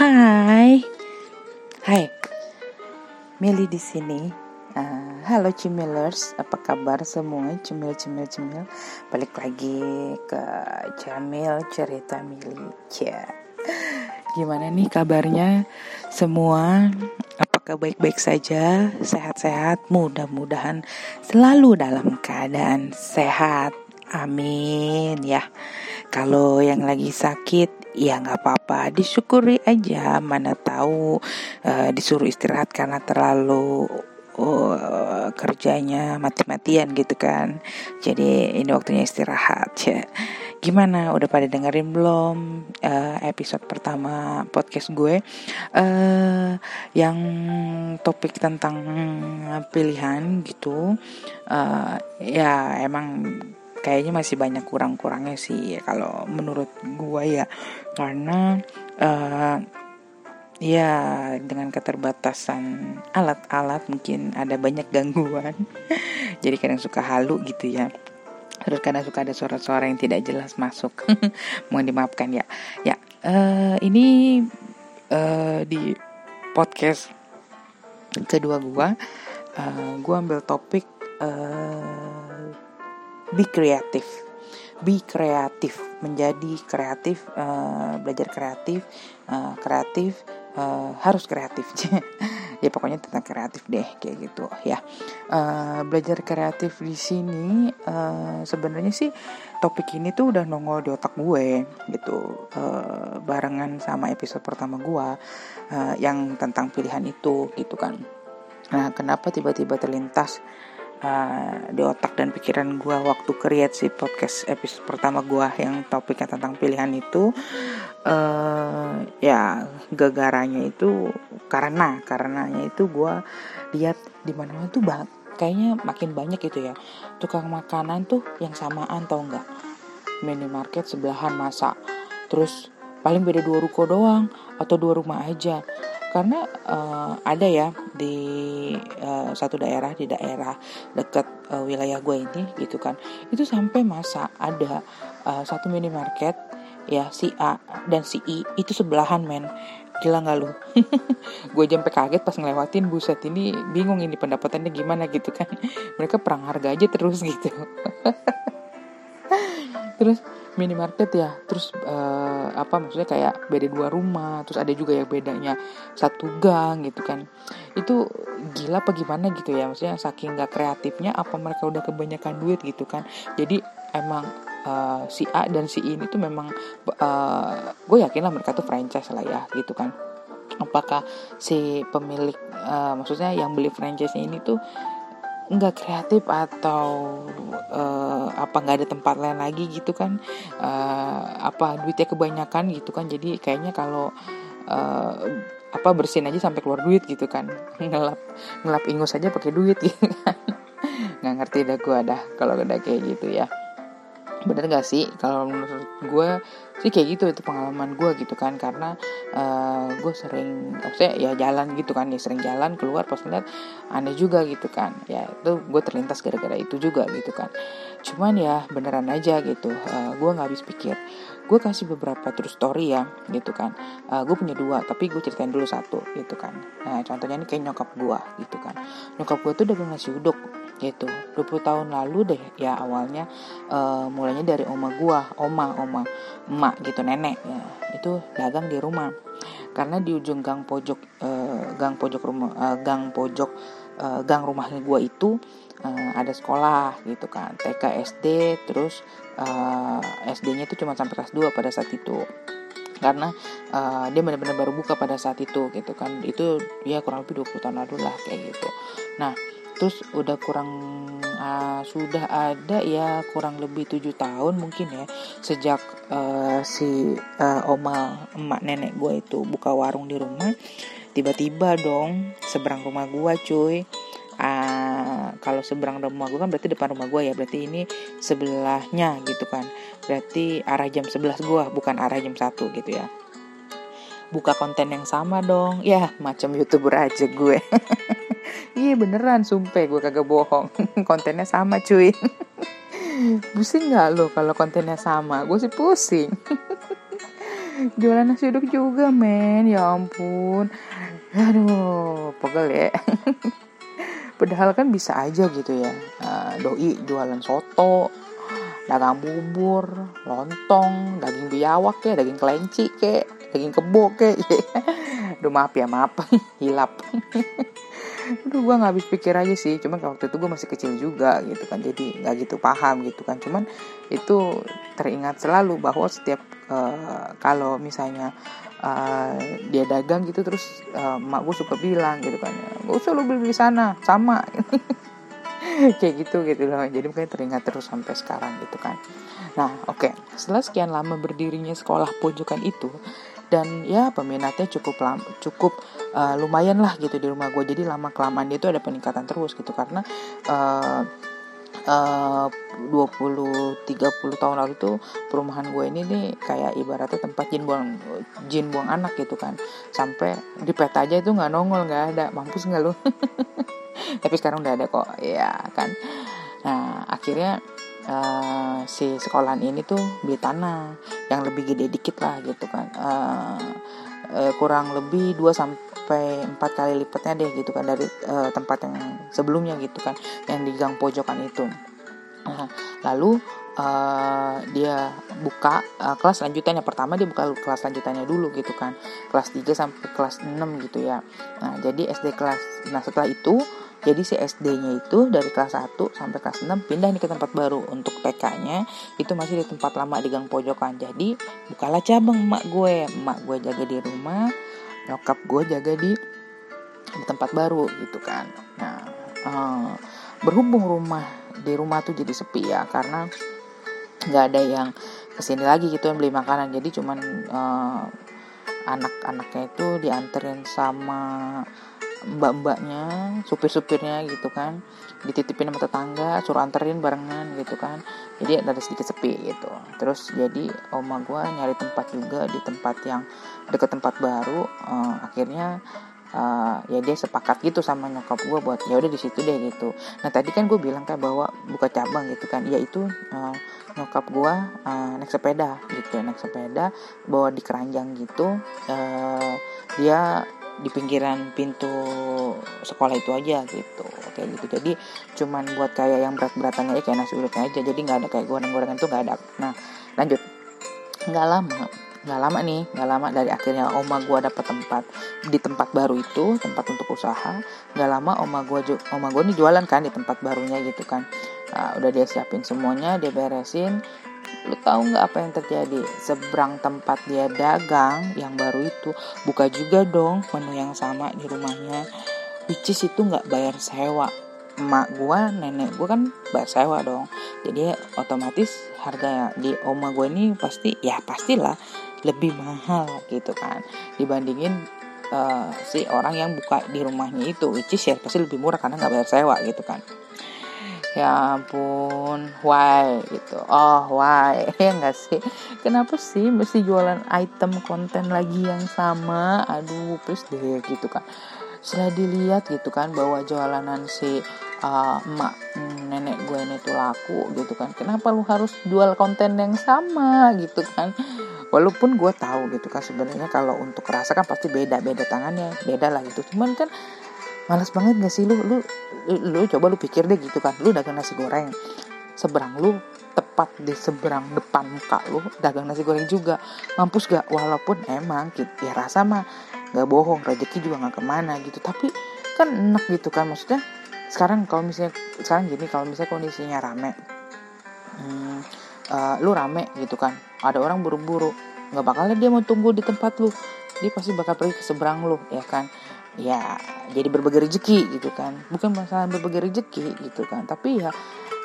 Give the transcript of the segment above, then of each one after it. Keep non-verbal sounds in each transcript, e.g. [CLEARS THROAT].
Hai, hai, Meli di sini. Uh, halo Cimilers, apa kabar semua? Cimil, cimil, cimil. Balik lagi ke Jamil cerita Mili. Gimana nih kabarnya semua? Apakah baik-baik saja? Sehat-sehat? Mudah-mudahan selalu dalam keadaan sehat. Amin ya. Kalau yang lagi sakit ya nggak apa-apa, disyukuri aja. Mana tahu uh, disuruh istirahat karena terlalu uh, kerjanya mati-matian gitu kan. Jadi ini waktunya istirahat ya. Gimana? Udah pada dengerin belum uh, episode pertama podcast gue uh, yang topik tentang pilihan gitu? Uh, ya emang kayaknya masih banyak kurang-kurangnya sih kalau menurut gue ya karena uh, ya dengan keterbatasan alat-alat mungkin ada banyak gangguan. [LAUGHS] Jadi kadang suka halu gitu ya. Terus kadang suka ada suara-suara yang tidak jelas masuk. [LAUGHS] Mohon dimaafkan ya. Ya uh, ini uh, di podcast kedua gua uh, gua ambil topik uh, be kreatif be kreatif menjadi kreatif uh, belajar kreatif uh, kreatif uh, harus kreatif. [LAUGHS] Ya pokoknya tentang kreatif deh kayak gitu ya. Uh, belajar kreatif di sini uh, sebenarnya sih topik ini tuh udah nongol di otak gue gitu. Uh, barengan sama episode pertama gue uh, yang tentang pilihan itu gitu kan. Nah kenapa tiba-tiba terlintas uh, di otak dan pikiran gue waktu create si podcast episode pertama gue yang topiknya tentang pilihan itu uh, ya gegaranya itu karena karenanya itu gue lihat di mana mana tuh kayaknya makin banyak gitu ya. Tukang makanan tuh yang samaan tau nggak? Minimarket sebelahan masa. Terus paling beda dua ruko doang atau dua rumah aja karena uh, ada ya di uh, satu daerah di daerah dekat uh, wilayah gue ini gitu kan. Itu sampai masa ada uh, satu minimarket ya si A dan si I itu sebelahan men. Gila nggak lu? [LAUGHS] Gue sampai kaget pas ngelewatin buset ini bingung ini pendapatannya gimana gitu kan. [LAUGHS] Mereka perang harga aja terus gitu. [LAUGHS] Terus minimarket ya terus uh, apa maksudnya kayak beda dua rumah terus ada juga yang bedanya satu gang gitu kan. Itu gila apa gimana gitu ya maksudnya saking gak kreatifnya apa mereka udah kebanyakan duit gitu kan. Jadi emang uh, si A dan si ini tuh memang uh, gue yakin lah mereka tuh franchise lah ya gitu kan. Apakah si pemilik uh, maksudnya yang beli franchise ini tuh nggak kreatif atau uh, apa nggak ada tempat lain lagi gitu kan uh, apa duitnya kebanyakan gitu kan. Jadi kayaknya kalau uh, apa bersin aja sampai keluar duit gitu kan. [LAUGHS] Ngelap ngelap ingus aja pakai duit gitu kan. [LAUGHS] Nggak ngerti dah gue dah kalau udah kayak gitu ya bener gak sih? Kalau menurut gue sih kayak gitu itu pengalaman gue gitu kan. Karena uh, gue sering maksudnya ya jalan gitu kan ya sering jalan keluar pas ngeliat aneh juga gitu kan. Ya itu gue terlintas gara-gara itu juga gitu kan. Cuman ya beneran aja gitu. Uh, gue nggak habis pikir. Gue kasih beberapa true story ya gitu kan. Uh, gue punya dua tapi gue ceritain dulu satu gitu kan. Nah contohnya ini kayak nyokap gue gitu kan. Nyokap gue tuh udah nasi uduk gitu 20 tahun lalu deh ya awalnya uh, mulainya dari oma gua oma oma emak gitu nenek ya. Itu dagang di rumah. Karena di ujung gang pojok uh, gang pojok rumah uh, gang pojok uh, gang rumahnya gua itu uh, ada sekolah gitu kan. TK SD terus uh, SD-nya itu cuma sampai kelas 2 pada saat itu. Karena uh, dia benar-benar baru buka pada saat itu gitu kan. Itu ya kurang lebih 20 tahun lalu lah kayak gitu. Nah terus udah kurang uh, sudah ada ya kurang lebih tujuh tahun mungkin ya sejak uh, si uh, oma emak nenek gue itu buka warung di rumah tiba-tiba dong seberang rumah gue cuy. Uh, kalau seberang rumah gue kan berarti depan rumah gue ya berarti ini sebelahnya gitu kan. Berarti arah jam 11 gue bukan arah jam satu gitu ya buka konten yang sama dong. Ya macam youtuber aja gue. [LAUGHS] Iya beneran sumpah gue kagak bohong. [LAUGHS] Kontennya sama cuy. [LAUGHS] Pusing nggak lo kalau kontennya sama? Gue sih pusing. Jualan nasi uduk juga men. Ya ampun. Aduh pegel ya. Padahal kan bisa aja gitu ya. Uh, doi jualan soto dagang bubur lontong daging biawak kayak daging kelinci kayak daging kebo kayak [LAUGHS] aduh maaf ya maaf. [LAUGHS] Hilap. [LAUGHS] Aduh gue nggak habis pikir aja sih. Cuman waktu itu gue masih kecil juga gitu kan. Jadi nggak gitu paham gitu kan. Cuman itu teringat selalu bahwa setiap uh, kalau misalnya uh, dia dagang gitu terus uh, mak gue suka bilang gitu kan gak usah lu beli di sana sama. Kayak gitu gitu loh. Jadi mungkin teringat terus sampai sekarang gitu kan. Nah oke. Okay. setelah sekian lama berdirinya sekolah pojokan itu dan ya peminatnya cukup lama, cukup uh, lumayan lah gitu di rumah gue jadi lama kelamaan dia itu ada peningkatan terus gitu. Karena uh, uh, 20 30 tahun lalu tuh perumahan gue ini nih kayak ibaratnya tempat jin buang jin buang anak gitu kan. Sampai di peta aja itu nggak nongol nggak ada. Mampus nggak lu? [LAUGHS] Tapi sekarang udah ada kok. Ya kan? Nah akhirnya uh, si sekolahan ini tuh beli tanah yang lebih gede dikit lah gitu kan. Uh, uh, kurang lebih 2 sampai 4 kali lipatnya deh gitu kan dari uh, tempat yang sebelumnya gitu kan yang di gang pojokan itu. Uh, lalu uh, dia buka uh, kelas lanjutannya. Pertama dia buka kelas lanjutannya dulu gitu kan. Kelas 3 sampai kelas 6 gitu ya. Nah jadi SD kelas. Nah setelah itu jadi si SD-nya itu dari kelas 1 sampai kelas 6 pindah nih ke tempat baru. Untuk TK-nya itu masih di tempat lama di gang pojokan. Jadi bukalah cabang emak gue. Emak gue jaga di rumah, nyokap gue jaga di, tempat baru gitu kan. Nah, uh, berhubung rumah di rumah tuh jadi sepi ya karena nggak ada yang ke sini lagi gitu yang beli makanan. Jadi cuman uh, anak-anaknya itu dianterin sama mbak-mbaknya supir-supirnya gitu kan. Dititipin sama tetangga suruh anterin barengan gitu kan. Jadi ada sedikit sepi gitu. Terus jadi oma gue nyari tempat juga di tempat yang deket tempat baru. Uh, akhirnya uh, ya dia sepakat gitu sama nyokap gue buat ya udah di situ deh gitu. Nah tadi kan gue bilang kan bahwa buka cabang gitu kan. Ya itu uh, nyokap gue uh, naik sepeda gitu naik sepeda bawa di keranjang gitu. Uh, dia di pinggiran pintu sekolah itu aja gitu kayak gitu. Jadi cuman buat kayak yang berat-beratannya aja kayak nasi uduknya aja. Jadi nggak ada kayak goreng-gorengan tuh nggak ada. Nah lanjut. Nggak lama nggak lama nih nggak lama dari akhirnya oma gue dapet tempat di tempat baru itu tempat untuk usaha. Nggak lama oma gue oma gue nih jualan kan di tempat barunya gitu kan. Nah, udah dia siapin semuanya dia beresin lu tahu nggak apa yang terjadi? Seberang tempat dia dagang yang baru itu buka juga dong menu yang sama di rumahnya. Which is itu nggak bayar sewa. Emak gua nenek gua kan bayar sewa dong. Jadi otomatis harga di oma gua ini pasti ya pastilah lebih mahal gitu kan. Dibandingin uh, si orang yang buka di rumahnya itu which is ya pasti lebih murah karena nggak bayar sewa gitu kan ya ampun why gitu. Oh why? [LAUGHS] Ya enggak sih? Kenapa sih mesti jualan item konten lagi yang sama? Aduh please deh gitu kan. Setelah dilihat gitu kan bahwa jualanan si uh, emak nenek gue ini tuh laku gitu kan. Kenapa lu harus jual konten yang sama gitu kan? Walaupun gue tahu gitu kan sebenarnya kalau untuk rasa kan pasti beda beda tangannya beda lah gitu. Cuman kan malas banget gak sih? Lu lu lu, lu coba lu pikir deh gitu kan. Lu dagang nasi goreng. Seberang lu tepat di seberang depan muka lu dagang nasi goreng juga. Mampus gak walaupun emang ya rasa mah gak bohong rezeki juga gak ke mana gitu. Tapi kan enak gitu kan. Maksudnya sekarang kalau misalnya sekarang gini kalau misalnya kondisinya rame hmm, uh, lu rame gitu kan. Ada orang buru-buru. Nggak bakalnya dia mau tunggu di tempat lu. Dia pasti bakal pergi ke seberang lu ya kan ya jadi berbagai rezeki gitu kan. Bukan masalah berbagai rezeki gitu kan tapi ya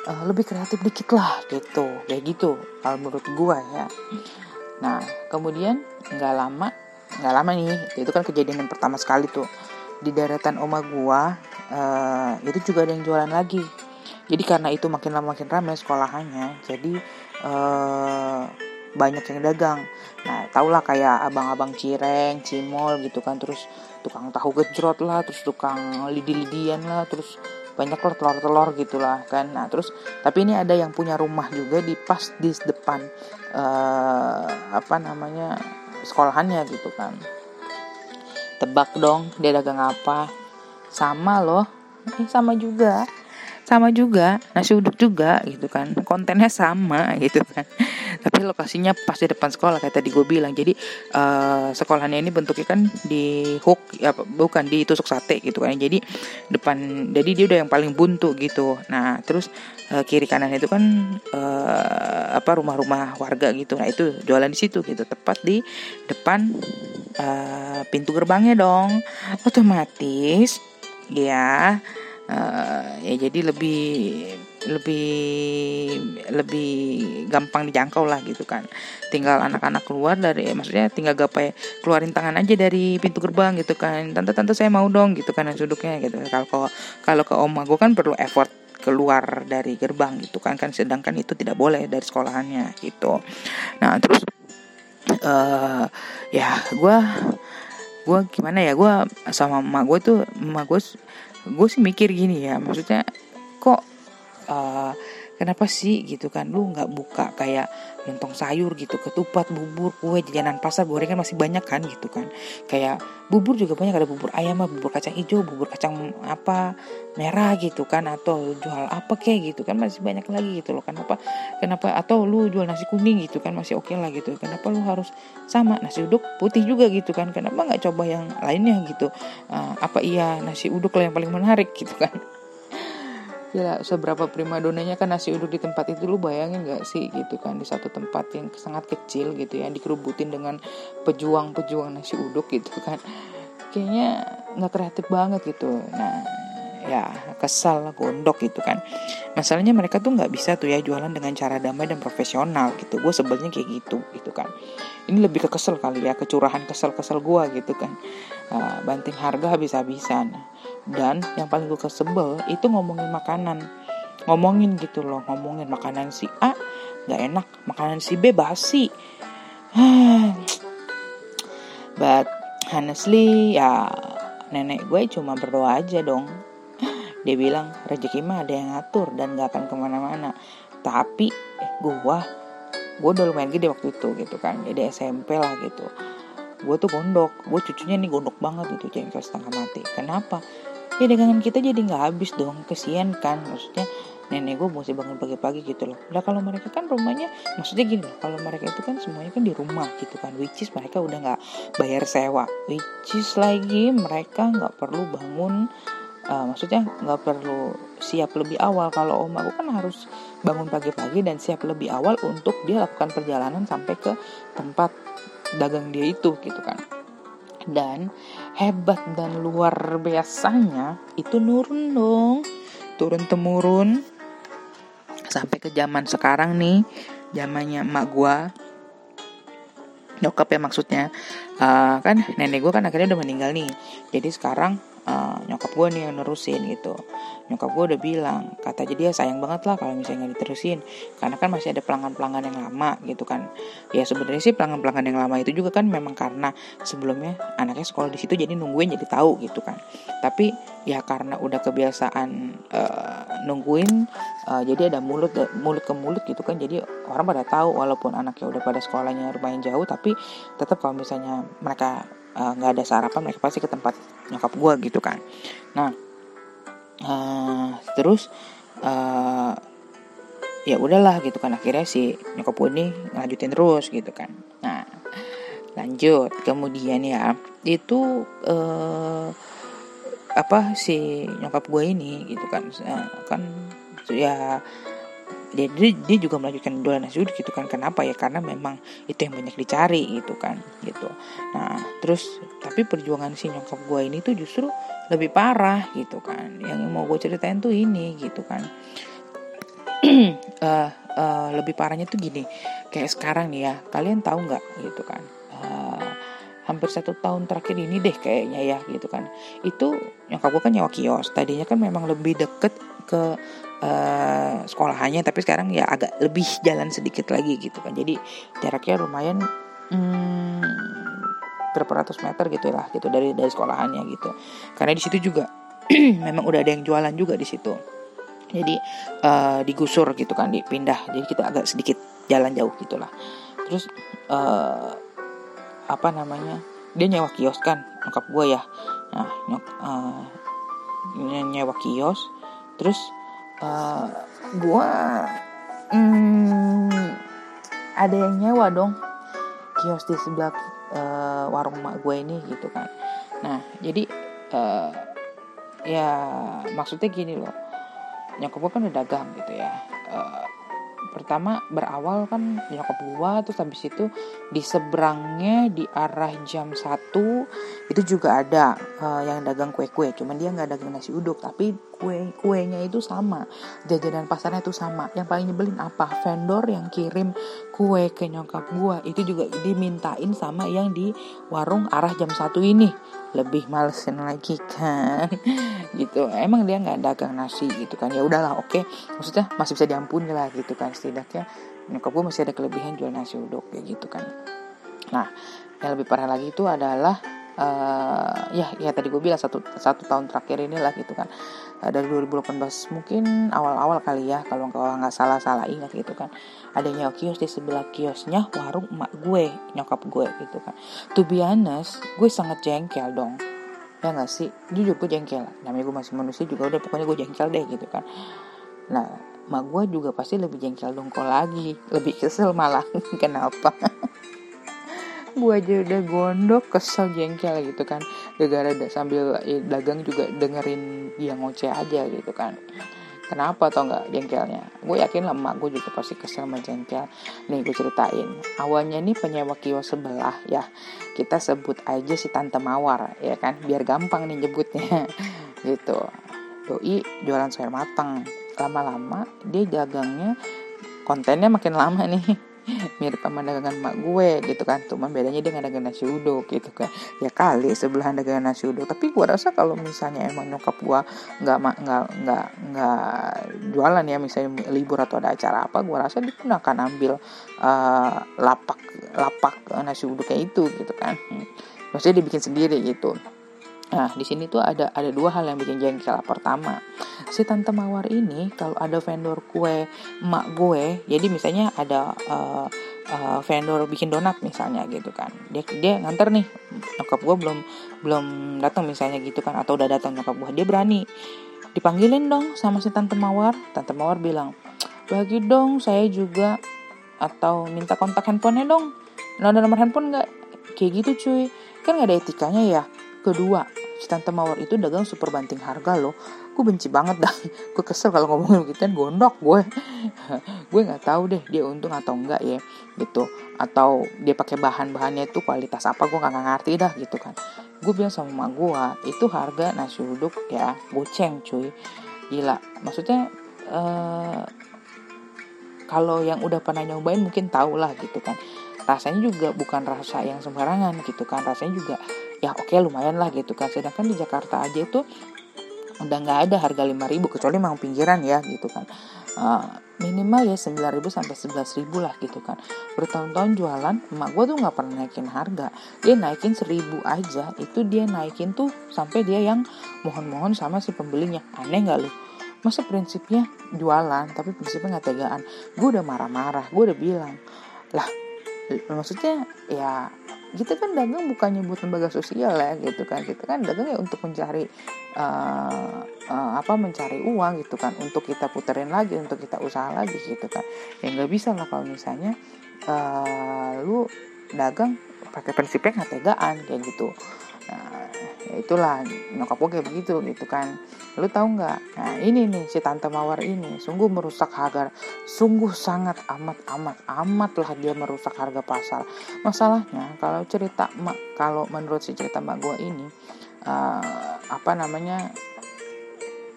uh, lebih kreatif dikit lah gitu. Kayak gitu kalau menurut gua ya. Nah kemudian nggak lama nggak lama nih itu kan kejadian yang pertama sekali tuh. Di deretan oma gua uh, itu juga ada yang jualan lagi. Jadi karena itu makin lama makin ramai sekolahannya jadi uh, banyak yang dagang. Nah tahulah kayak abang-abang cireng cimol gitu kan terus tukang tahu gejrot lah terus tukang lidi-lidian lah terus banyak lah telur-telur gitulah kan. Nah terus tapi ini ada yang punya rumah juga di pas di depan uh, apa namanya sekolahannya gitu kan. Tebak dong dia dagang apa. Sama loh eh, sama juga sama juga nasi uduk juga gitu kan. Kontennya sama [LAUGHS] gitu kan. Tapi lokasinya pas di depan sekolah kayak tadi gue bilang. Jadi uh, sekolahnya ini bentuknya kan di hook ya bukan di tusuk sate gitu kan. Jadi depan jadi dia udah yang paling buntu gitu. Nah terus uh, kiri kanan itu kan uh, apa rumah-rumah warga gitu. Nah itu jualan di situ gitu. Tepat di depan uh, pintu gerbangnya dong. Otomatis ya uh, ya jadi lebih lebih lebih gampang dijangkau lah gitu kan. Tinggal anak-anak keluar dari maksudnya tinggal gapai keluarin tangan aja dari pintu gerbang gitu kan. Tante-tante saya mau dong gitu kan duduknya gitu. Kalau kalau ke oma gue kan perlu effort keluar dari gerbang gitu kan kan. Sedangkan itu tidak boleh dari sekolahannya gitu. Nah terus uh, ya gue gue gimana ya gue sama emak gue tuh emak gue gue sih mikir gini ya maksudnya kok uh, kenapa sih gitu kan? Lu nggak buka kayak lontong sayur gitu ketupat bubur kue jajanan pasar gorengan masih banyak kan gitu kan? Kayak bubur juga banyak ada bubur ayam bubur kacang hijau bubur kacang apa merah gitu kan? Atau jual apa kayak gitu kan? Masih banyak lagi gitu loh. Kenapa kenapa? Atau lu jual nasi kuning gitu kan? Masih oke okay lah gitu. Kenapa lu harus sama? Nasi uduk putih juga gitu kan? Kenapa nggak coba yang lainnya gitu? Uh, apa iya nasi uduk lah yang paling menarik gitu kan ya seberapa prima donanya kan nasi uduk di tempat itu lu bayangin gak sih gitu kan di satu tempat yang sangat kecil gitu ya dikerubutin dengan pejuang-pejuang nasi uduk gitu kan. Kayaknya nggak kreatif banget gitu. Nah ya kesal gondok gitu kan. Masalahnya mereka tuh nggak bisa tuh ya jualan dengan cara damai dan profesional gitu. Gue sebelnya kayak gitu gitu kan. Ini lebih ke kesel kali ya kecurahan kesel-kesel gue gitu kan. Uh, banting harga habis-habisan dan yang paling gue kesebel itu ngomongin makanan. Ngomongin gitu loh ngomongin makanan si A nggak enak. Makanan si B basi. [SIGHS] But honestly ya nenek gue cuma berdoa aja dong. [SIGHS] Dia bilang rezeki mah ada yang ngatur dan gak akan ke mana-mana. Tapi eh, gue gue udah lumayan gede waktu itu gitu kan jadi SMP lah gitu. Gue tuh gondok gue cucunya nih gondok banget gitu jengkel setengah mati. Kenapa ya dagangan kita jadi nggak habis dong. Kesian kan maksudnya nenek gue mesti bangun pagi-pagi gitu loh. Udah kalau mereka kan rumahnya maksudnya gini loh kalau mereka itu kan semuanya kan di rumah gitu kan which is mereka udah nggak bayar sewa. Which is lagi mereka nggak perlu bangun uh, maksudnya nggak perlu siap lebih awal. Kalau om aku kan harus bangun pagi-pagi dan siap lebih awal untuk dia lakukan perjalanan sampai ke tempat dagang dia itu gitu kan. Dan hebat dan luar biasanya itu nurun dong. Turun temurun. Sampai ke zaman sekarang nih zamannya emak gua. Nyokap ya maksudnya. Uh, kan nenek gue kan akhirnya udah meninggal nih. Jadi sekarang uh, nyokap gue nih yang nerusin gitu. Nyokap gue udah bilang kata jadi ya sayang banget lah kalau misalnya nggak diterusin. Karena kan masih ada pelanggan-pelanggan yang lama gitu kan. Ya sebenarnya sih pelanggan-pelanggan yang lama itu juga kan memang karena sebelumnya anaknya sekolah di situ jadi nungguin jadi tahu gitu kan. Tapi ya karena udah kebiasaan uh, nungguin uh, jadi ada mulut mulut ke mulut gitu kan. Jadi orang pada tahu walaupun anaknya udah pada sekolahnya lumayan jauh tapi tetap kalau misalnya mereka Eh, nggak uh, ada sarapan mereka pasti ke tempat nyokap gue gitu kan. Nah uh, terus uh, ya udahlah gitu kan. Akhirnya si nyokap gue ini lanjutin terus gitu kan. Nah lanjut. Kemudian ya itu uh, apa si nyokap gue ini gitu kan. Uh, kan ya dia, dia, dia juga melanjutkan jualan nasi uduk gitu kan. Kenapa ya? Karena memang itu yang banyak dicari gitu kan gitu. Nah terus tapi perjuangan si nyokap gue ini tuh justru lebih parah gitu kan. Yang mau gue ceritain tuh ini gitu kan. Uh, [CLEARS THROAT] uh, lebih parahnya tuh gini kayak sekarang nih ya kalian tahu nggak gitu kan? Uh, hampir satu tahun terakhir ini deh kayaknya ya gitu kan. Itu nyokap gue kan nyawa kios. Tadinya kan memang lebih deket ke uh, sekolahannya tapi sekarang ya agak lebih jalan sedikit lagi gitu kan. Jadi jaraknya lumayan hmm, berapa ratus meter gitu lah gitu dari dari sekolahannya gitu. Karena di situ juga [CLEARS THROAT] memang udah ada yang jualan juga di situ. Jadi uh, digusur gitu kan dipindah. Jadi kita agak sedikit jalan jauh gitulah terus uh, apa namanya dia nyewa kios kan nyokap gue ya. Nah nyok uh, nyewa kios. Terus uh, gue hmm, ada yang nyewa dong. Kios di sebelah uh, warung mak gue ini gitu kan. Nah jadi uh, ya maksudnya gini loh. Nyokap gue kan udah dagang gitu ya. Uh, pertama berawal kan nyokap gua terus habis itu di seberangnya di arah jam 1 itu juga ada uh, yang dagang kue-kue. Cuman dia nggak dagang nasi uduk tapi kue kuenya itu sama. Jajanan pasarnya itu sama. Yang paling nyebelin apa? Vendor yang kirim kue ke nyokap gua. Itu juga dimintain sama yang di warung arah jam satu ini lebih malesin lagi kan. [LAUGHS] Gitu. Emang dia nggak dagang nasi gitu kan. Ya udahlah oke. Okay. maksudnya masih bisa diampuni lah gitu kan setidaknya. Nyokap gue masih ada kelebihan jual nasi uduk kayak gitu kan. Nah yang lebih parah lagi itu adalah uh, ya ya tadi gue bilang satu satu tahun terakhir inilah gitu kan. Uh, dari 2018 mungkin awal-awal kali ya kalau nggak salah salah ingat gitu kan. Adanya kios di sebelah kiosnya warung emak gue nyokap gue gitu kan. To be honest gue sangat jengkel dong. Ya nggak sih? Jujur gue jengkel. Namanya gue masih manusia juga udah pokoknya gue jengkel deh gitu kan. Nah mak gue juga pasti lebih jengkel dongkol lagi. Lebih kesel malah. [LAUGHS] Kenapa gue aja udah gondok kesel jengkel gitu kan. Gara-gara sambil dagang juga dengerin dia ngoceh aja gitu kan. Kenapa atau enggak jengkelnya? Gue yakin lah emak gue juga pasti kesel sama jengkel. Nih gue ceritain. Awalnya nih penyewa kios sebelah ya kita sebut aja si tante mawar ya kan? Biar gampang nih nyebutnya. [LAUGHS] Gitu. Doi jualan sayur matang. Lama-lama dia dagangnya kontennya makin lama nih [LAUGHS] mirip sama dagangan mak gue gitu kan. Cuma bedanya dia nggak dagang nasi uduk gitu kan. Ya kali sebelah dagangan nasi uduk. Tapi gue rasa kalau misalnya emang nyokap gue nggak nggak nggak nggak jualan ya misalnya libur atau ada acara apa gue rasa dia pun akan ambil uh, lapak lapak nasi uduk kayak itu gitu kan. Hmm. maksudnya dia bikin sendiri gitu Nah, di sini tuh ada ada dua hal yang bikin jengkel. Pertama, si tante mawar ini kalau ada vendor kue emak gue, jadi misalnya ada uh, uh, vendor bikin donat misalnya gitu kan. Dia dia nganter nih, nyokap gue belum belum datang misalnya gitu kan atau udah datang nyokap gue, dia berani dipanggilin dong sama si tante mawar. Tante mawar bilang, "Bagi dong saya juga atau minta kontak handphonenya dong." Nah, ada nomor handphone nggak? Kayak gitu cuy. Kan nggak ada etikanya ya Kedua, si Tante Mawar itu dagang super banting harga loh. Gue benci banget dah. [LAUGHS] Gue kesel kalau ngomongin begituan gondok gue. [LAUGHS] gue nggak tahu deh dia untung atau enggak ya gitu. Atau dia pakai bahan-bahannya itu kualitas apa gue nggak ngerti dah gitu kan. Gue bilang sama emak gue itu harga nasi uduk ya goceng cuy. Gila. Maksudnya uh, kalau yang udah pernah nyobain mungkin tau lah gitu kan rasanya juga bukan rasa yang sembarangan gitu kan rasanya juga ya oke okay, lumayan lah gitu kan sedangkan di Jakarta aja itu udah nggak ada harga 5000 kecuali memang pinggiran ya gitu kan. Uh, minimal ya 9000 sampai 11000 lah gitu kan. Bertahun-tahun jualan emak gue tuh nggak pernah naikin harga. Dia naikin 1000 aja. Itu dia naikin tuh sampai dia yang mohon-mohon sama si pembelinya. Aneh nggak lu? Masa prinsipnya jualan tapi prinsipnya nggak tegaan? Gue udah marah-marah. Gue udah bilang lah maksudnya ya kita kan dagang bukannya buat lembaga sosial ya gitu kan. Kita kan dagang ya untuk mencari uh, uh, apa mencari uang gitu kan. Untuk kita puterin lagi untuk kita usaha lagi gitu kan. Ya nggak bisa lah kalau misalnya uh, lu dagang pakai prinsipnya nggak tegaan kayak gitu. Nah ya itulah nyokap gue kayak begitu gitu kan. Lu tahu nggak? Nah ini nih si tante mawar ini sungguh merusak harga sungguh sangat amat amat amat lah dia merusak harga pasar. Masalahnya kalau cerita mak kalau menurut si cerita mak gue ini uh, apa namanya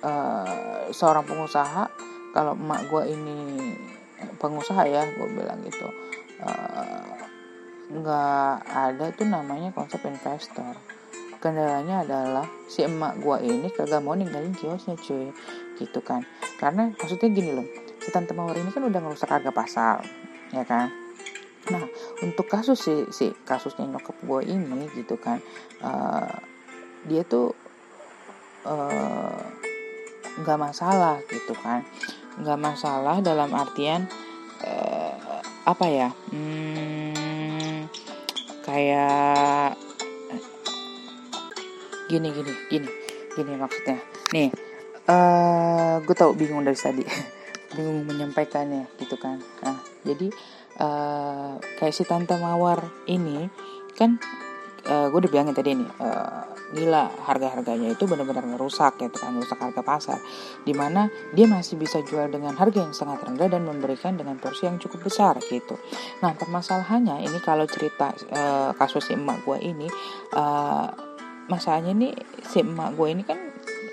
uh, seorang pengusaha kalau emak gue ini pengusaha ya gue bilang gitu uh, nggak ada tuh namanya konsep investor kendalanya adalah si emak gua ini kagak mau ninggalin kiosnya cuy. Gitu kan. Karena maksudnya gini loh si tante mawar ini kan udah ngerusak harga pasar ya kan? Nah untuk kasus si, si kasusnya nyokap gue ini gitu kan uh, dia tuh eh, nggak uh, masalah gitu kan. Nggak masalah dalam artian uh, apa ya hmm, kayak gini gini gini. Gini maksudnya. Nih uh, gue tau bingung dari tadi. [LAUGHS] Bingung menyampaikannya gitu kan. Nah jadi uh, kayak si tante mawar ini kan uh, gue udah bilangin tadi nih uh, gila harga-harganya itu benar-benar ngerusak gitu kan. Merusak harga pasar. Di mana dia masih bisa jual dengan harga yang sangat rendah dan memberikan dengan porsi yang cukup besar gitu. Nah permasalahannya ini kalau cerita uh, kasus si emak gue ini uh, masalahnya nih si emak gue ini kan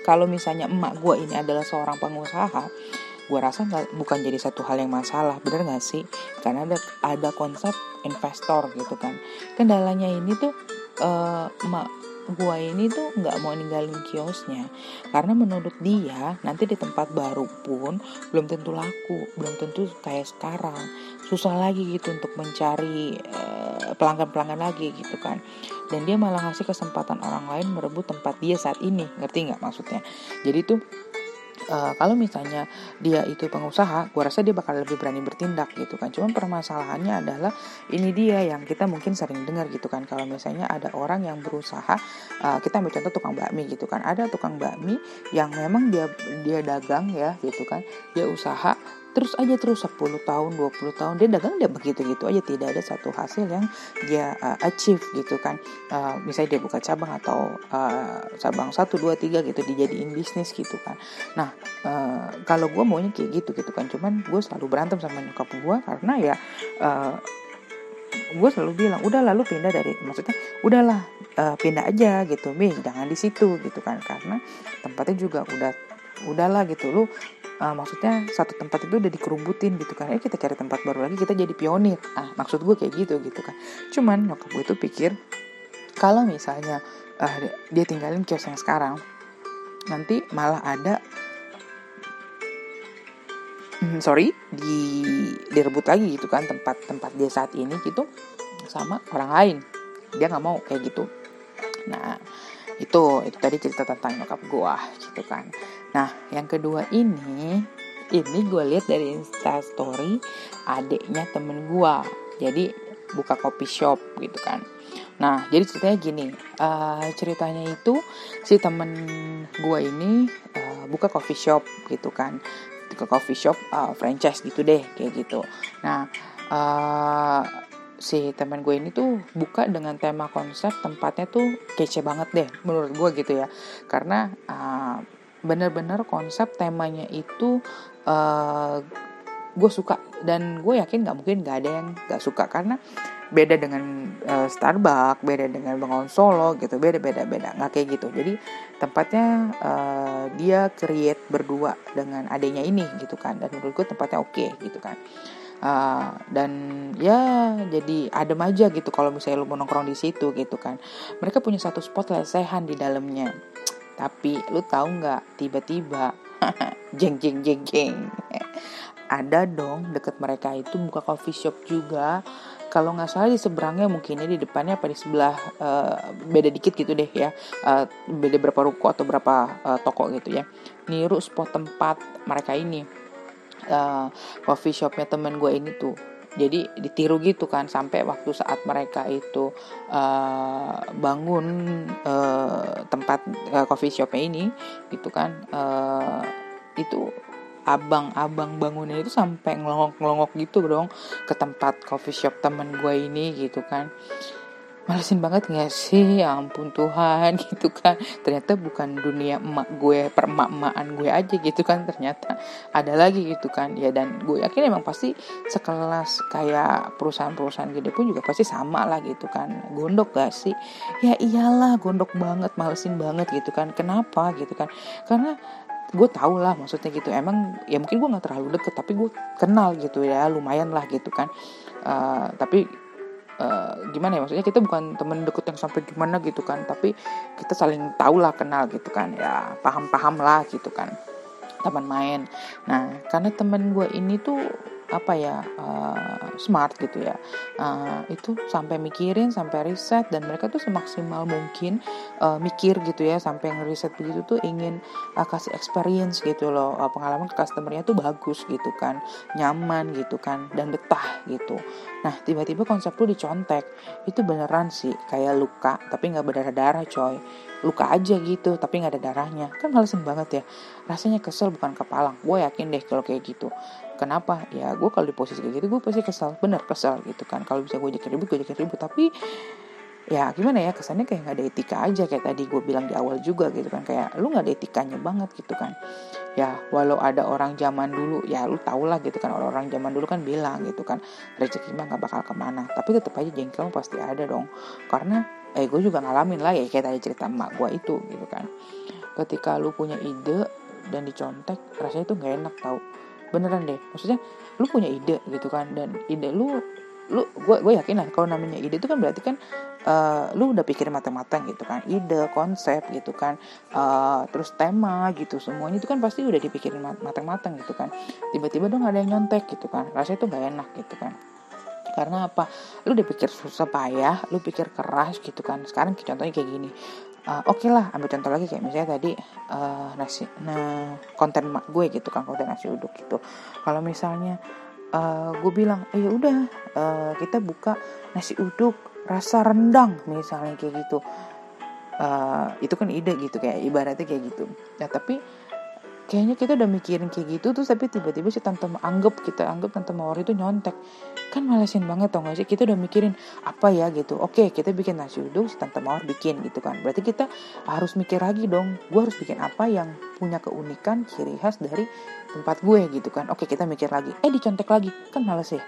kalau misalnya emak gue ini adalah seorang pengusaha gue rasa nggak bukan jadi satu hal yang masalah bener nggak sih? Karena ada ada konsep investor gitu kan. Kendalanya ini tuh uh, emak gua ini tuh nggak mau ninggalin kiosnya. Karena menurut dia nanti di tempat baru pun belum tentu laku belum tentu kayak sekarang susah lagi gitu untuk mencari pelanggan pelanggan-pelanggan lagi gitu kan dan dia malah ngasih kesempatan orang lain merebut tempat dia saat ini ngerti nggak maksudnya jadi tuh uh, kalau misalnya dia itu pengusaha, gue rasa dia bakal lebih berani bertindak gitu kan. Cuman permasalahannya adalah ini dia yang kita mungkin sering dengar gitu kan. Kalau misalnya ada orang yang berusaha, uh, kita ambil contoh tukang bakmi gitu kan. Ada tukang bakmi yang memang dia dia dagang ya gitu kan. Dia usaha terus aja terus 10 tahun 20 tahun dia dagang dia begitu gitu aja tidak ada satu hasil yang dia uh, achieve gitu kan. Uh, misalnya dia buka cabang atau uh, cabang satu dua tiga gitu dijadiin bisnis gitu kan. Nah uh, kalau gue maunya kayak gitu gitu kan cuman gue selalu berantem sama nyokap gue karena ya uh, gue selalu bilang udah lalu pindah dari maksudnya udahlah uh, pindah aja gitu mi jangan di situ gitu kan. Karena tempatnya juga udah udahlah gitu lu uh, maksudnya satu tempat itu udah dikerumbutin gitu kan. Ya kita cari tempat baru lagi kita jadi pionir. Ah maksud gue kayak gitu gitu kan. Cuman nyokap gue itu pikir kalau misalnya uh, dia tinggalin kios yang sekarang nanti malah ada hmm, sorry di direbut lagi gitu kan tempat tempat dia saat ini gitu sama orang lain. Dia nggak mau kayak gitu. Nah itu itu tadi cerita tentang nyokap gue gitu kan Nah, yang kedua ini, ini gue lihat dari Insta Story adiknya temen gue. Jadi buka coffee shop gitu kan. Nah, jadi ceritanya gini, uh, ceritanya itu si temen gue ini uh, buka coffee shop gitu kan, ke coffee shop uh, franchise gitu deh, kayak gitu. Nah, uh, si temen gue ini tuh buka dengan tema konsep tempatnya tuh kece banget deh, menurut gue gitu ya, karena uh, bener-bener konsep temanya itu uh, gue suka dan gue yakin nggak mungkin nggak ada yang nggak suka karena beda dengan uh, Starbucks, beda dengan Bengawan Solo gitu, beda beda beda nggak kayak gitu. Jadi tempatnya uh, dia create berdua dengan adanya ini gitu kan, dan menurut gue tempatnya oke okay, gitu kan. Uh, dan ya jadi adem aja gitu kalau misalnya lu mau nongkrong di situ gitu kan. Mereka punya satu spot lesehan di dalamnya tapi lu tahu nggak tiba-tiba [LAUGHS] jeng jeng jeng jeng. Ada dong deket mereka itu buka coffee shop juga. Kalau nggak salah di seberangnya mungkinnya di depannya apa di sebelah uh, beda dikit gitu deh ya. Uh, beda berapa ruko atau berapa uh, toko gitu ya. Niru spot tempat mereka ini. Uh, coffee shopnya temen gue ini tuh jadi ditiru gitu kan sampai waktu saat mereka itu uh, bangun uh, tempat uh, coffee shopnya ini gitu kan uh, itu abang-abang bangunnya itu sampai ngelongok-ngelongok gitu dong ke tempat coffee shop temen gue ini gitu kan malesin banget gak sih? Ya ampun Tuhan [LAUGHS] gitu kan. Ternyata bukan dunia emak gue peremak-emakan gue aja gitu kan. Ternyata ada lagi gitu kan. Ya dan gue yakin emang pasti sekelas kayak perusahaan-perusahaan gede pun juga pasti sama lah gitu kan. Gondok gak sih? Ya iyalah gondok banget malesin banget gitu kan. Kenapa gitu kan? Karena gue tau lah maksudnya gitu. Emang ya mungkin gue nggak terlalu deket tapi gue kenal gitu ya. Lumayan lah gitu kan. Uh, tapi uh, gimana ya maksudnya kita bukan temen deket yang sampai gimana gitu kan tapi kita saling tahu lah kenal gitu kan ya paham-paham lah gitu kan teman main. Nah karena temen gue ini tuh apa ya uh, smart gitu ya. Uh, itu sampai mikirin sampai riset dan mereka tuh semaksimal mungkin uh, mikir gitu ya sampai ngeriset begitu tuh ingin uh, kasih experience gitu loh. Uh, pengalaman ke customernya tuh bagus gitu kan nyaman gitu kan dan betah gitu. Nah tiba-tiba konsep lu dicontek. Itu beneran sih kayak luka tapi nggak berdarah-darah coy. Luka aja gitu tapi nggak ada darahnya. Kan malesin banget ya. Rasanya kesel bukan kepalang gue yakin deh kalau kayak gitu kenapa? Ya gue kalau di posisi kayak gitu gue pasti kesel bener kesel gitu kan. Kalau bisa gue jadi ribut gue jadi ribut. Tapi ya gimana ya kesannya kayak nggak ada etika aja. Kayak tadi gue bilang di awal juga gitu kan. Kayak lu nggak ada etikanya banget gitu kan. Ya walau ada orang zaman dulu ya lu tau lah gitu kan. Orang-orang zaman dulu kan bilang gitu kan rezeki mah nggak bakal ke mana. Tapi tetap aja jengkel pasti ada dong. Karena eh gue juga ngalamin lah ya kayak tadi cerita emak gue itu gitu kan. Ketika lu punya ide dan dicontek rasanya itu nggak enak tau beneran deh maksudnya lu punya ide gitu kan dan ide lu lu gue gue yakin lah kalau namanya ide itu kan berarti kan uh, lu udah pikir matang-matang gitu kan ide konsep gitu kan uh, terus tema gitu semuanya itu kan pasti udah dipikirin matang-matang gitu kan. Tiba-tiba dong ada yang nyontek gitu kan rasanya itu nggak enak gitu kan. Karena apa? Lu udah pikir susah payah lu pikir keras gitu kan. Sekarang contohnya kayak gini uh, oke okay lah ambil contoh lagi kayak misalnya tadi uh, nasi nah konten mak gue gitu kan konten nasi uduk gitu. Kalau misalnya uh, gue bilang eh ya udah uh, kita buka nasi uduk rasa rendang misalnya kayak gitu. Uh, itu kan ide gitu kayak ibaratnya kayak gitu. Nah tapi kayaknya kita udah mikirin kayak gitu tuh tapi tiba-tiba si tante anggap kita anggap tante mawar itu nyontek. Kan malesin banget tau gak sih? Kita udah mikirin apa ya? gitu. Oke kita bikin nasi uduk si tante mawar bikin gitu kan. Berarti kita harus mikir lagi dong gue harus bikin apa yang punya keunikan ciri khas dari tempat gue gitu kan. Oke kita mikir lagi. Eh dicontek lagi. Kan males ya?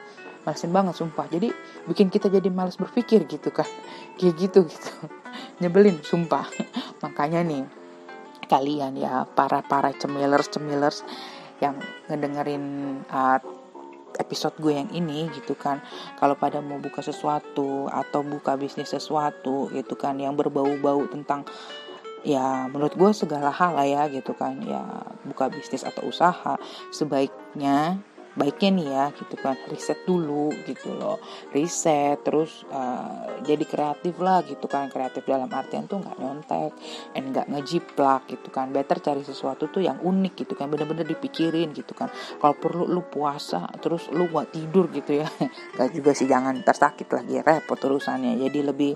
Malesin banget sumpah. Jadi bikin kita jadi males berpikir gitu kan. Kayak gitu gitu. [LAUGHS] Nyebelin sumpah. [LAUGHS] Makanya nih kalian ya para para cemilers cemilers yang ngedengerin uh, episode gue yang ini gitu kan. Kalau pada mau buka sesuatu atau buka bisnis sesuatu gitu kan yang berbau-bau tentang ya menurut gue segala hal lah ya gitu kan. Ya buka bisnis atau usaha sebaiknya baiknya nih ya gitu kan. Riset dulu gitu loh. Riset terus uh, jadi kreatif lah gitu kan. Kreatif dalam artian tuh nggak nyontek and nggak ngejiplak gitu kan. Better cari sesuatu tuh yang unik gitu kan. Bener-bener dipikirin gitu kan. Kalau perlu lu puasa terus lu nggak tidur gitu ya. [LAUGHS] Nggak juga sih jangan tersakit lagi. Repot urusannya. Jadi lebih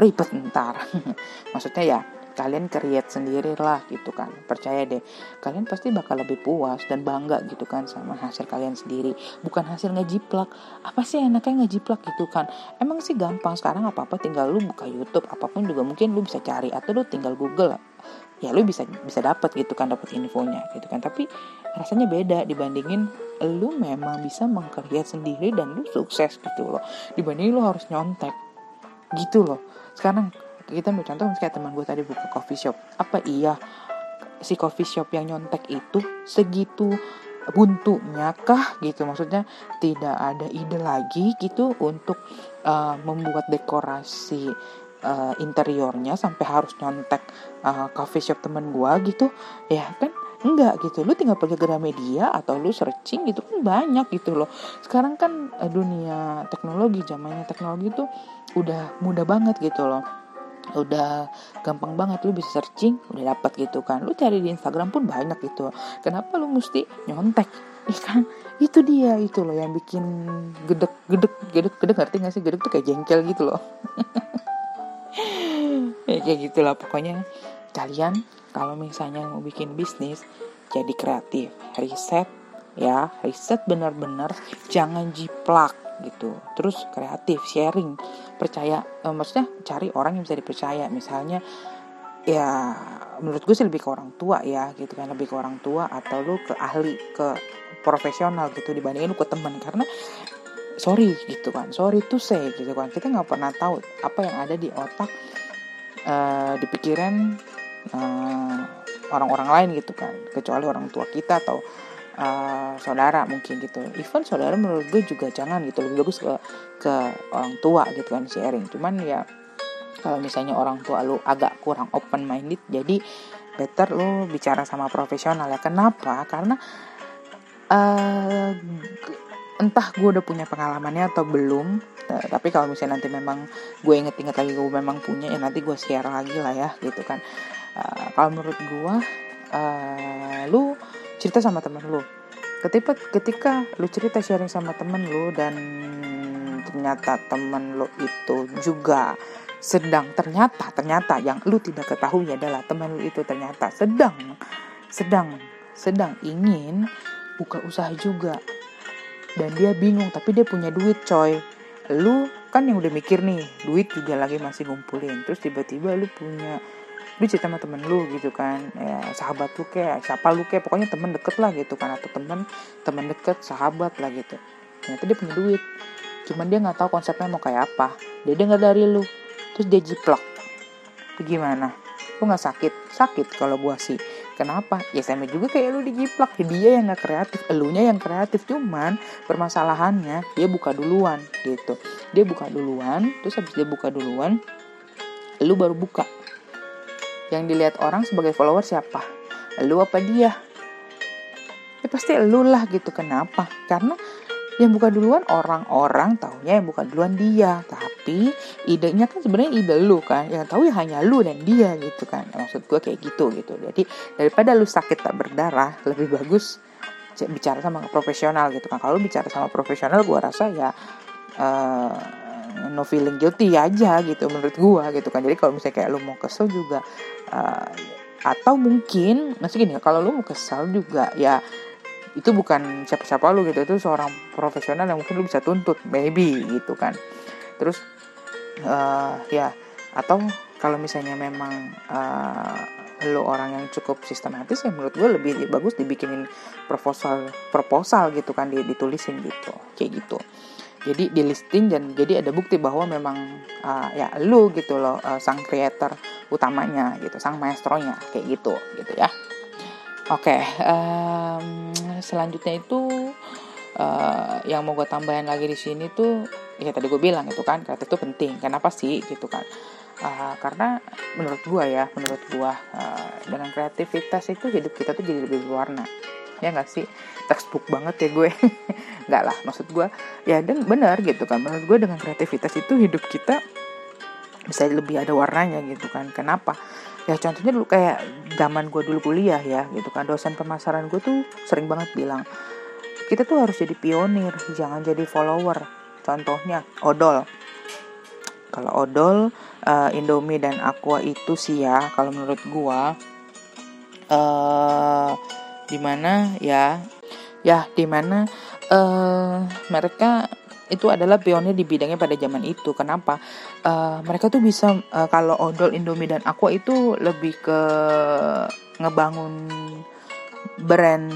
ribet ntar. [LAUGHS] Maksudnya ya kalian create sendiri lah gitu kan. Percaya deh kalian pasti bakal lebih puas dan bangga gitu kan sama hasil kalian sendiri. Bukan hasil ngejiplak. Apa sih enaknya ngejiplak gitu kan? Emang sih gampang. Sekarang apa apa tinggal lu buka YouTube. Apa pun juga mungkin lu bisa cari atau lu tinggal Google. Ya lu bisa bisa dapat gitu kan dapat infonya gitu kan. Tapi rasanya beda dibandingin lu memang bisa mengkreat sendiri dan lu sukses gitu loh. Dibandingin lu harus nyontek gitu loh. Sekarang kita ambil contoh kayak teman gue tadi buka coffee shop. Apa iya si coffee shop yang nyontek itu segitu buntunya kah gitu? Maksudnya tidak ada ide lagi gitu untuk uh, membuat dekorasi uh, interiornya sampai harus nyontek uh, coffee shop temen gue gitu? Ya kan? Enggak gitu. Lu tinggal pakai Gramedia atau lu searching gitu kan banyak gitu loh. Sekarang kan dunia teknologi zamannya teknologi itu udah mudah banget gitu loh udah gampang banget lu bisa searching udah dapat gitu kan. Lu cari di Instagram pun banyak gitu. Kenapa lu mesti nyontek? [LAUGHS] Ikan itu dia itu loh yang bikin gedek gedek gedek gedek. Ngerti gak sih? Gedek tuh kayak jengkel gitu loh. [LAUGHS] Ya, kayak gitulah pokoknya. Kalian kalau misalnya mau bikin bisnis jadi kreatif. Riset ya. Riset benar-benar. Jangan jiplak gitu. Terus kreatif sharing percaya eh, maksudnya cari orang yang bisa dipercaya. Misalnya ya menurut gue sih lebih ke orang tua ya gitu kan. Lebih ke orang tua atau lu ke ahli ke profesional gitu dibandingin lu ke teman karena sorry gitu kan. Sorry tuh say gitu kan. Kita nggak pernah tahu apa yang ada di otak uh, di pikiran uh, orang-orang lain gitu kan. Kecuali orang tua kita atau uh, saudara mungkin gitu. Even saudara menurut gue juga jangan gitu lebih bagus ke ke orang tua gitu kan sharing cuman ya kalau misalnya orang tua lu agak kurang open minded jadi better lu bicara sama profesional ya. Kenapa? Karena uh, entah gue udah punya pengalamannya atau belum uh, tapi kalau misalnya nanti memang gue inget-inget lagi gue memang punya ya nanti gue share lagi lah ya gitu kan. Uh, kalau menurut gue uh, cerita sama temen lu. Ketika ketika lu cerita sharing sama temen lu dan ternyata temen lu itu juga sedang ternyata ternyata yang lu tidak ketahui adalah temen lu itu ternyata sedang sedang sedang ingin buka usaha juga. Dan dia bingung tapi dia punya duit coy. Lu kan yang udah mikir nih duit juga lagi masih ngumpulin. Terus tiba-tiba lu punya lu cerita sama temen lu gitu kan ya sahabat lu kayak siapa lu kayak pokoknya temen deket lah gitu kan atau temen temen deket sahabat lah gitu ternyata dia punya duit cuman dia nggak tahu konsepnya mau kayak apa dia dengar dari lu terus dia jiplak gimana lu nggak sakit sakit kalau gua sih Kenapa? Ya sama juga kayak lu dijiplak. Dia yang gak kreatif, elunya yang kreatif. Cuman permasalahannya dia buka duluan gitu. Dia buka duluan, terus habis dia buka duluan, lu baru buka. Yang dilihat orang sebagai follower siapa? Lu apa dia? Ya pasti lu lah gitu. Kenapa? Karena yang buka duluan orang-orang taunya yang buka duluan dia tapi idenya kan sebenarnya ide lu kan yang tahu ya hanya lu dan dia gitu kan maksud gue kayak gitu gitu jadi daripada lu sakit tak berdarah lebih bagus bicara sama profesional gitu kan kalau bicara sama profesional gue rasa ya uh, no feeling guilty aja gitu menurut gue gitu kan. Jadi kalau misalnya kayak lu mau kesel juga uh, atau mungkin masih gini kalau lu mau kesel juga ya itu bukan siapa-siapa lu gitu itu seorang profesional yang mungkin lu bisa tuntut maybe gitu kan. Terus uh, ya atau kalau misalnya memang uh, lu orang yang cukup sistematis ya menurut gue lebih bagus dibikinin proposal proposal gitu kan ditulisin gitu kayak gitu jadi di listing dan jadi ada bukti bahwa memang uh, ya lu gitu loh uh, sang creator utamanya gitu sang maestronya kayak gitu gitu ya Oke, okay, um, selanjutnya itu uh, yang mau gue tambahin lagi di sini tuh, ya tadi gue bilang itu kan kreatif itu penting. Kenapa sih gitu kan? Uh, karena menurut gue ya, menurut gue uh, dengan kreativitas itu hidup kita tuh jadi lebih berwarna. Ya nggak sih? Textbook banget ya gue. [LAUGHS] nggak lah, maksud gue ya dan benar gitu kan. Menurut gue dengan kreativitas itu hidup kita bisa lebih ada warnanya gitu kan. Kenapa? ya contohnya dulu kayak zaman gue dulu kuliah ya gitu kan dosen pemasaran gue tuh sering banget bilang kita tuh harus jadi pionir jangan jadi follower contohnya odol kalau odol uh, Indomie dan Aqua itu sih ya kalau menurut gue uh, di mana ya ya di mana uh, mereka itu adalah pionir di bidangnya pada zaman itu. Kenapa? Uh, mereka tuh bisa uh, kalau odol Indomie dan Aqua itu lebih ke ngebangun brand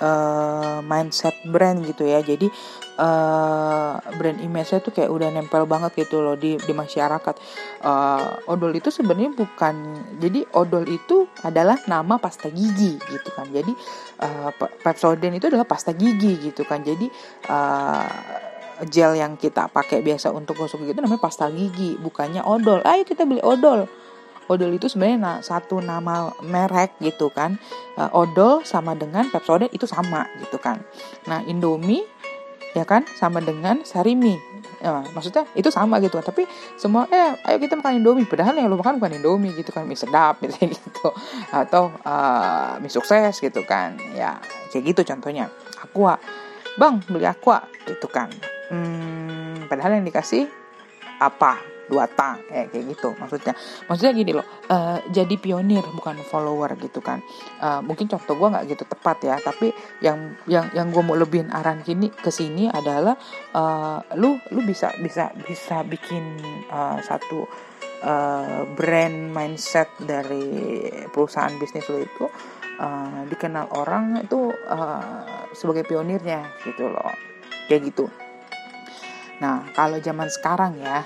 uh, mindset brand gitu ya. Jadi uh, brand image-nya tuh kayak udah nempel banget gitu loh di di masyarakat. Uh, odol itu sebenarnya bukan jadi odol itu adalah nama pasta gigi gitu kan. Jadi uh, Pepsodent itu adalah pasta gigi gitu kan. Jadi uh, gel yang kita pakai biasa untuk gosok gigi itu namanya pasta gigi, bukannya odol. Ayo kita beli odol. Odol itu sebenarnya satu nama merek gitu kan. Odol sama dengan Pepsodent itu sama gitu kan. Nah, Indomie ya kan? Sama dengan Sarimi. Ya, maksudnya itu sama gitu. Tapi semua eh ayo kita makan Indomie. Padahal yang lu makan bukan Indomie gitu kan mie sedap [LAUGHS] gitu, gitu. atau uh, mie sukses gitu kan. Ya kayak gitu contohnya. Aqua. Bang beli aqua. Gitu kan. Hmm, padahal yang dikasih apa dua tang eh, kayak gitu maksudnya. Maksudnya gini loh uh, jadi pionir bukan follower gitu kan. Uh, mungkin contoh gue nggak gitu tepat ya tapi yang yang yang gue mau lebihin arahan kini ke sini adalah uh, lu lu bisa bisa bisa bikin uh, satu uh, brand mindset dari perusahaan bisnis lo itu uh, dikenal orang itu uh, sebagai pionirnya gitu loh. Kayak gitu. Nah, kalau zaman sekarang ya,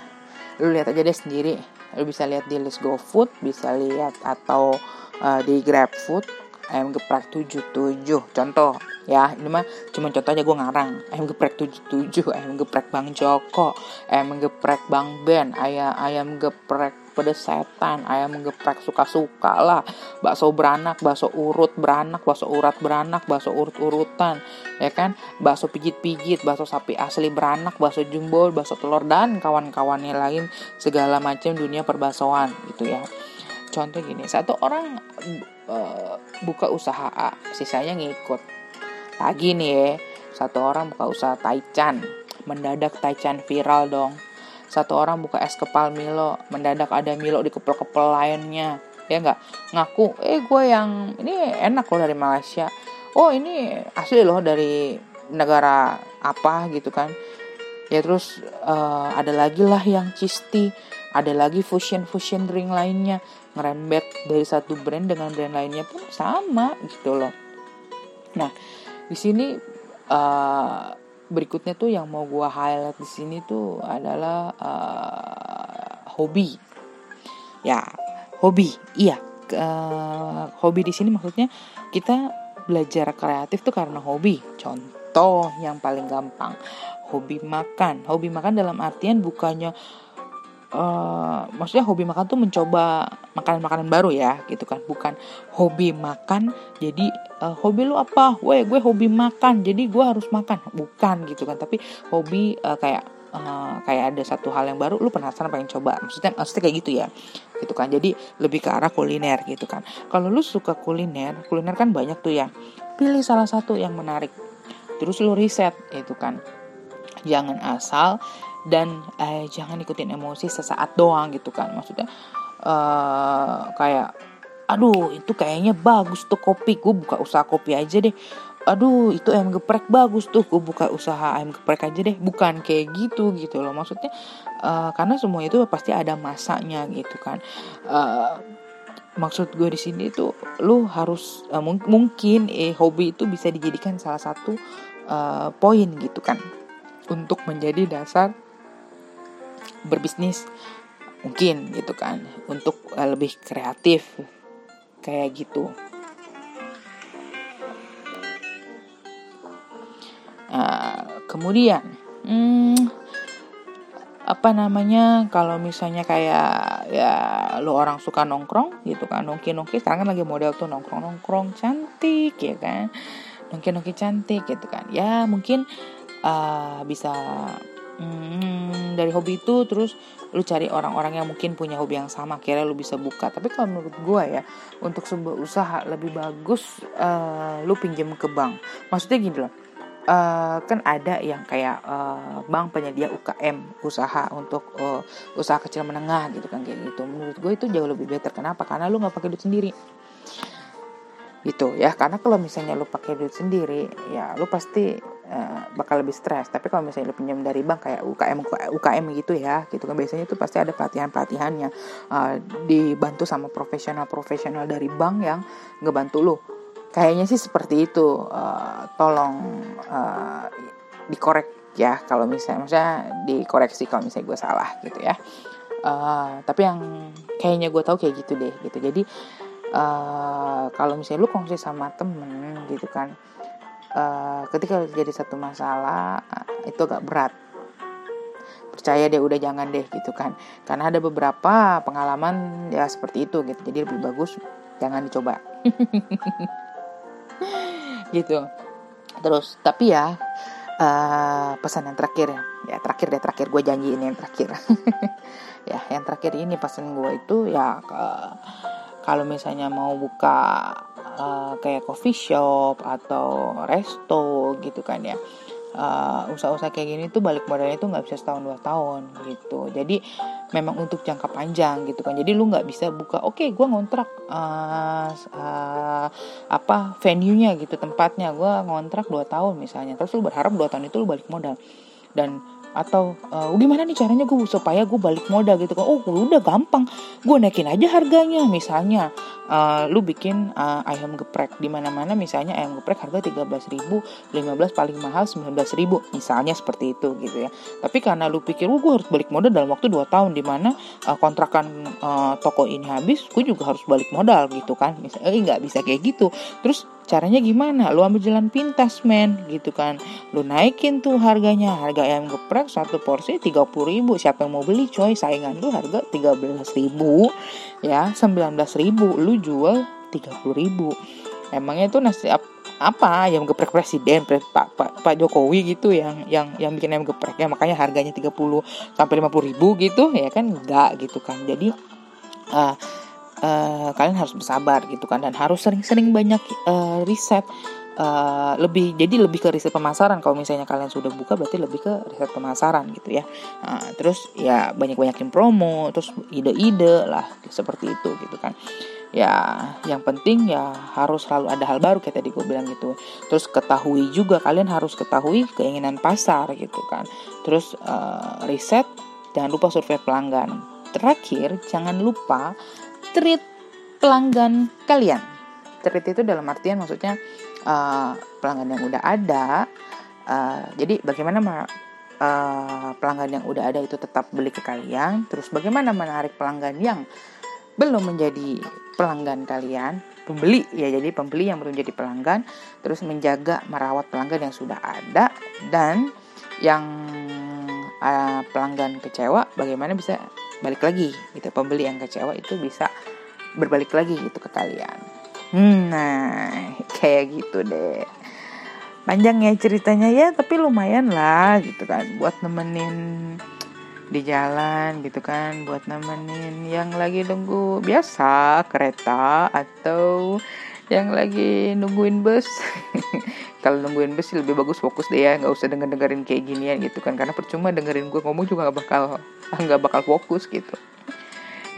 lu lihat aja deh sendiri. Lu bisa lihat di Let's Go Food, bisa lihat atau uh, di Grab Food, ayam geprek 77. Contoh ya, ini mah cuma contoh aja gue ngarang. Ayam geprek 77, ayam geprek Bang Joko, ayam geprek Bang Ben, ayam ayam geprek pedes setan ayam geprek suka-suka lah. Bakso beranak bakso urut beranak bakso urat beranak bakso urut-urutan. Ya kan? Bakso pijit-pijit bakso sapi asli beranak bakso jumbo bakso telur dan kawan-kawannya lain. Segala macam dunia perbasoan gitu ya. Contoh gini satu orang uh, buka usaha A sisanya ngikut. Lagi nih ya satu orang buka usaha taichan. Mendadak taichan viral dong satu orang buka es kepal Milo mendadak ada Milo di kepel-kepel lainnya. Ya nggak? Ngaku eh gue yang ini enak loh dari Malaysia. Oh ini asli loh dari negara apa gitu kan. Ya terus uh, ada lagi lah yang cisti ada lagi fusion fusion drink lainnya. Ngerembet dari satu brand dengan brand lainnya pun sama gitu loh. Nah di sini uh, berikutnya tuh yang mau gue highlight di sini tuh adalah uh, hobi. Ya hobi. Iya uh, hobi di sini maksudnya kita belajar kreatif tuh karena hobi. Contoh yang paling gampang hobi makan. Hobi makan dalam artian bukannya Uh, maksudnya hobi makan tuh mencoba makanan-makanan baru ya gitu kan. Bukan hobi makan jadi uh, hobi lu apa? Weh gue hobi makan jadi gue harus makan. Bukan gitu kan. Tapi hobi uh, kayak uh, kayak ada satu hal yang baru lu penasaran pengen coba. Maksudnya maksudnya kayak gitu ya gitu kan. Jadi lebih ke arah kuliner gitu kan. Kalau lu suka kuliner kuliner kan banyak tuh ya. Pilih salah satu yang menarik. Terus lu riset itu kan. Jangan asal dan eh, jangan ikutin emosi sesaat doang gitu kan. Maksudnya uh, kayak aduh itu kayaknya bagus tuh kopi gue buka usaha kopi aja deh. Aduh itu ayam geprek bagus tuh gue buka usaha ayam geprek aja deh. Bukan kayak gitu gitu loh. Maksudnya uh, karena semua itu pasti ada masanya gitu kan. Uh, maksud gue di sini tuh lu harus uh, mung mungkin eh hobi itu bisa dijadikan salah satu uh, poin gitu kan. Untuk menjadi dasar berbisnis mungkin gitu kan untuk uh, lebih kreatif kayak gitu. Uh, kemudian hmm, apa namanya kalau misalnya kayak ya lo orang suka nongkrong gitu kan nongki nongki sekarang kan lagi model tuh nongkrong nongkrong cantik ya kan nongki nongki cantik gitu kan. Ya mungkin uh, bisa hmm, dari hobi itu terus lu cari orang-orang yang mungkin punya hobi yang sama kira lu bisa buka. Tapi kalau menurut gue ya untuk sebuah usaha lebih bagus uh, lu pinjam ke bank. Maksudnya gini loh uh, kan ada yang kayak uh, bank penyedia UKM usaha untuk uh, usaha kecil menengah gitu kan kayak gitu. Menurut gue itu jauh lebih better. Kenapa? Karena lu nggak pakai duit sendiri. Gitu ya karena kalau misalnya lu pakai duit sendiri ya lu pasti uh, bakal lebih stres. Tapi kalau misalnya lu pinjam dari bank kayak UKM UKM gitu ya gitu kan biasanya itu pasti ada pelatihan pelatihannya uh, dibantu sama profesional profesional dari bank yang ngebantu lu. Kayaknya sih seperti itu. Uh, tolong uh, dikorek ya kalau misalnya maksudnya dikoreksi kalau misalnya gue salah gitu ya. Uh, tapi yang kayaknya gue tahu kayak gitu deh gitu. Jadi uh, kalau misalnya lu kongsi sama temen gitu kan uh, ketika jadi satu masalah uh, itu agak berat. Percaya deh udah jangan deh gitu kan. Karena ada beberapa pengalaman ya seperti itu gitu. Jadi lebih bagus jangan dicoba. [LAUGHS] Gitu. Terus tapi ya uh, pesan yang terakhir ya. Terakhir deh terakhir. Gue janji ini yang terakhir. [LAUGHS] Ya yang terakhir ini pesan gue itu ya uh, kalau misalnya mau buka uh, kayak coffee shop atau resto gitu kan ya uh, usaha-usaha kayak gini tuh balik modalnya tuh nggak bisa setahun dua tahun gitu. Jadi memang untuk jangka panjang gitu kan. Jadi lu nggak bisa buka oke okay, gue ngontrak uh, uh, apa venue nya gitu tempatnya. Gue ngontrak dua tahun misalnya. Terus lu berharap dua tahun itu lu balik modal. Dan atau uh, gimana nih caranya gue supaya gue balik modal? Gitu kan. Oh udah gampang. Gue naikin aja harganya. Misalnya uh, lu bikin uh, ayam geprek di mana mana misalnya ayam geprek harga tiga belas ribu lima belas paling mahal sembilan belas ribu. Misalnya seperti itu gitu ya. Tapi karena lu pikir oh, gue harus balik modal dalam waktu dua tahun di mana uh, kontrakan uh, toko ini habis gue juga harus balik modal gitu kan. Misalnya eh, nggak bisa kayak gitu. Terus caranya gimana? Lu ambil jalan pintas men gitu kan. Lu naikin tuh harganya. Harga ayam geprek satu porsi 30 ribu. Siapa yang mau beli coy? Saingan lu harga 13 ribu. Ya 19 ribu. Lu jual 30 ribu. Emangnya itu nasi apa? Ayam geprek presiden pak pak pak Jokowi gitu yang yang yang bikin ayam geprek. Ya makanya harganya 30 sampai 50 ribu gitu. Ya kan? Enggak gitu kan. Jadi uh, uh, kalian harus bersabar gitu kan dan harus sering-sering banyak uh, riset. Uh, lebih jadi lebih ke riset pemasaran. Kalau misalnya kalian sudah buka berarti lebih ke riset pemasaran gitu ya. Uh, terus ya banyak banyakin promo terus ide-ide lah seperti itu gitu kan. Ya yang penting ya harus selalu ada hal baru kayak tadi gue bilang gitu. Terus ketahui juga kalian harus ketahui keinginan pasar gitu kan. Terus uh, riset jangan lupa survei pelanggan. Terakhir jangan lupa treat pelanggan kalian. Treat itu dalam artian maksudnya uh, pelanggan yang udah ada. Uh, jadi bagaimana uh, pelanggan yang udah ada itu tetap beli ke kalian. Terus bagaimana menarik pelanggan yang belum menjadi pelanggan kalian, pembeli ya jadi pembeli yang belum jadi pelanggan, terus menjaga merawat pelanggan yang sudah ada dan yang uh, pelanggan kecewa bagaimana bisa balik lagi. Gitu pembeli yang kecewa itu bisa berbalik lagi gitu ke kalian. Hmm, nah [LAUGHS] kayak gitu deh. Panjang ya ceritanya ya tapi lumayan lah gitu kan. Buat nemenin di jalan gitu kan. Buat nemenin yang lagi nunggu biasa kereta atau yang lagi nungguin bus [LAUGHS] kalau nungguin bus lebih bagus fokus deh ya nggak usah denger dengerin kayak ginian gitu kan. Karena percuma dengerin gue ngomong juga nggak bakal [LAUGHS] nggak bakal fokus gitu.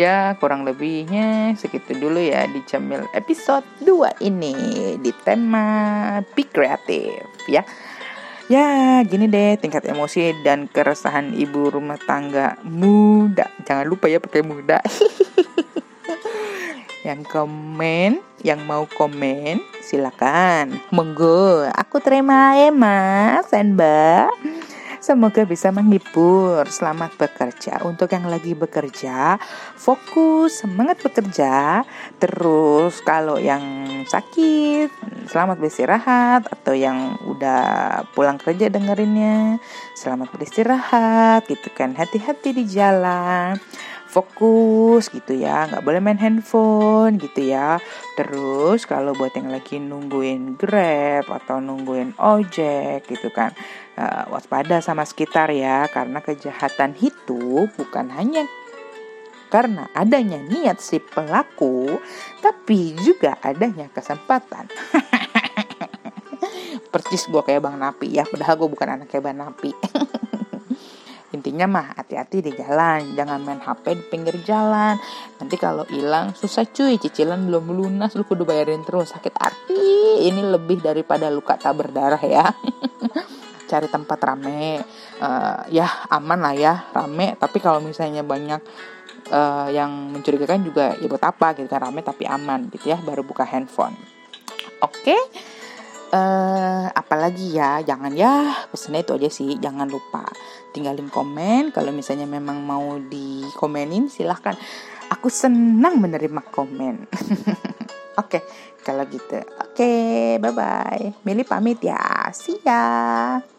Ya kurang lebihnya segitu dulu ya di Cemil episode 2 ini di tema be kreatif ya. Ya gini deh tingkat emosi dan keresahan ibu rumah tangga muda jangan lupa ya pakai muda [LAUGHS] yang komen yang mau komen silakan monggo aku terima ya mas mbak Semoga bisa menghibur. Selamat bekerja. Untuk yang lagi bekerja, fokus, semangat bekerja. Terus kalau yang sakit, selamat beristirahat. Atau yang udah pulang kerja dengerinnya, selamat beristirahat. Gitu kan. Hati-hati di jalan fokus gitu ya nggak boleh main handphone gitu ya. Terus kalau buat yang lagi nungguin grab atau nungguin ojek gitu kan uh, waspada sama sekitar ya karena kejahatan itu bukan hanya karena adanya niat si pelaku tapi juga adanya kesempatan. [LAUGHS] Percis gue kayak bang Napi ya padahal gue bukan anaknya bang Napi [LAUGHS] intinya mah hati-hati di jalan. Jangan main HP di pinggir jalan. Nanti kalau hilang susah cuy. Cicilan belum lunas lu kudu bayarin terus. Sakit hati. Ini lebih daripada luka tak berdarah ya. [LAUGHS] Cari tempat rame. Uh, ya aman lah ya. Rame tapi kalau misalnya banyak uh, yang mencurigakan juga ya buat apa gitu kan. Rame tapi aman gitu ya. Baru buka handphone. Oke? okay? Uh, apalagi ya jangan ya pesannya itu aja sih jangan lupa tinggalin komen. Kalau misalnya memang mau dikomenin silahkan. Aku senang menerima komen. [LAUGHS] Oke okay, kalau gitu. Oke okay, bye bye Mili pamit ya. See ya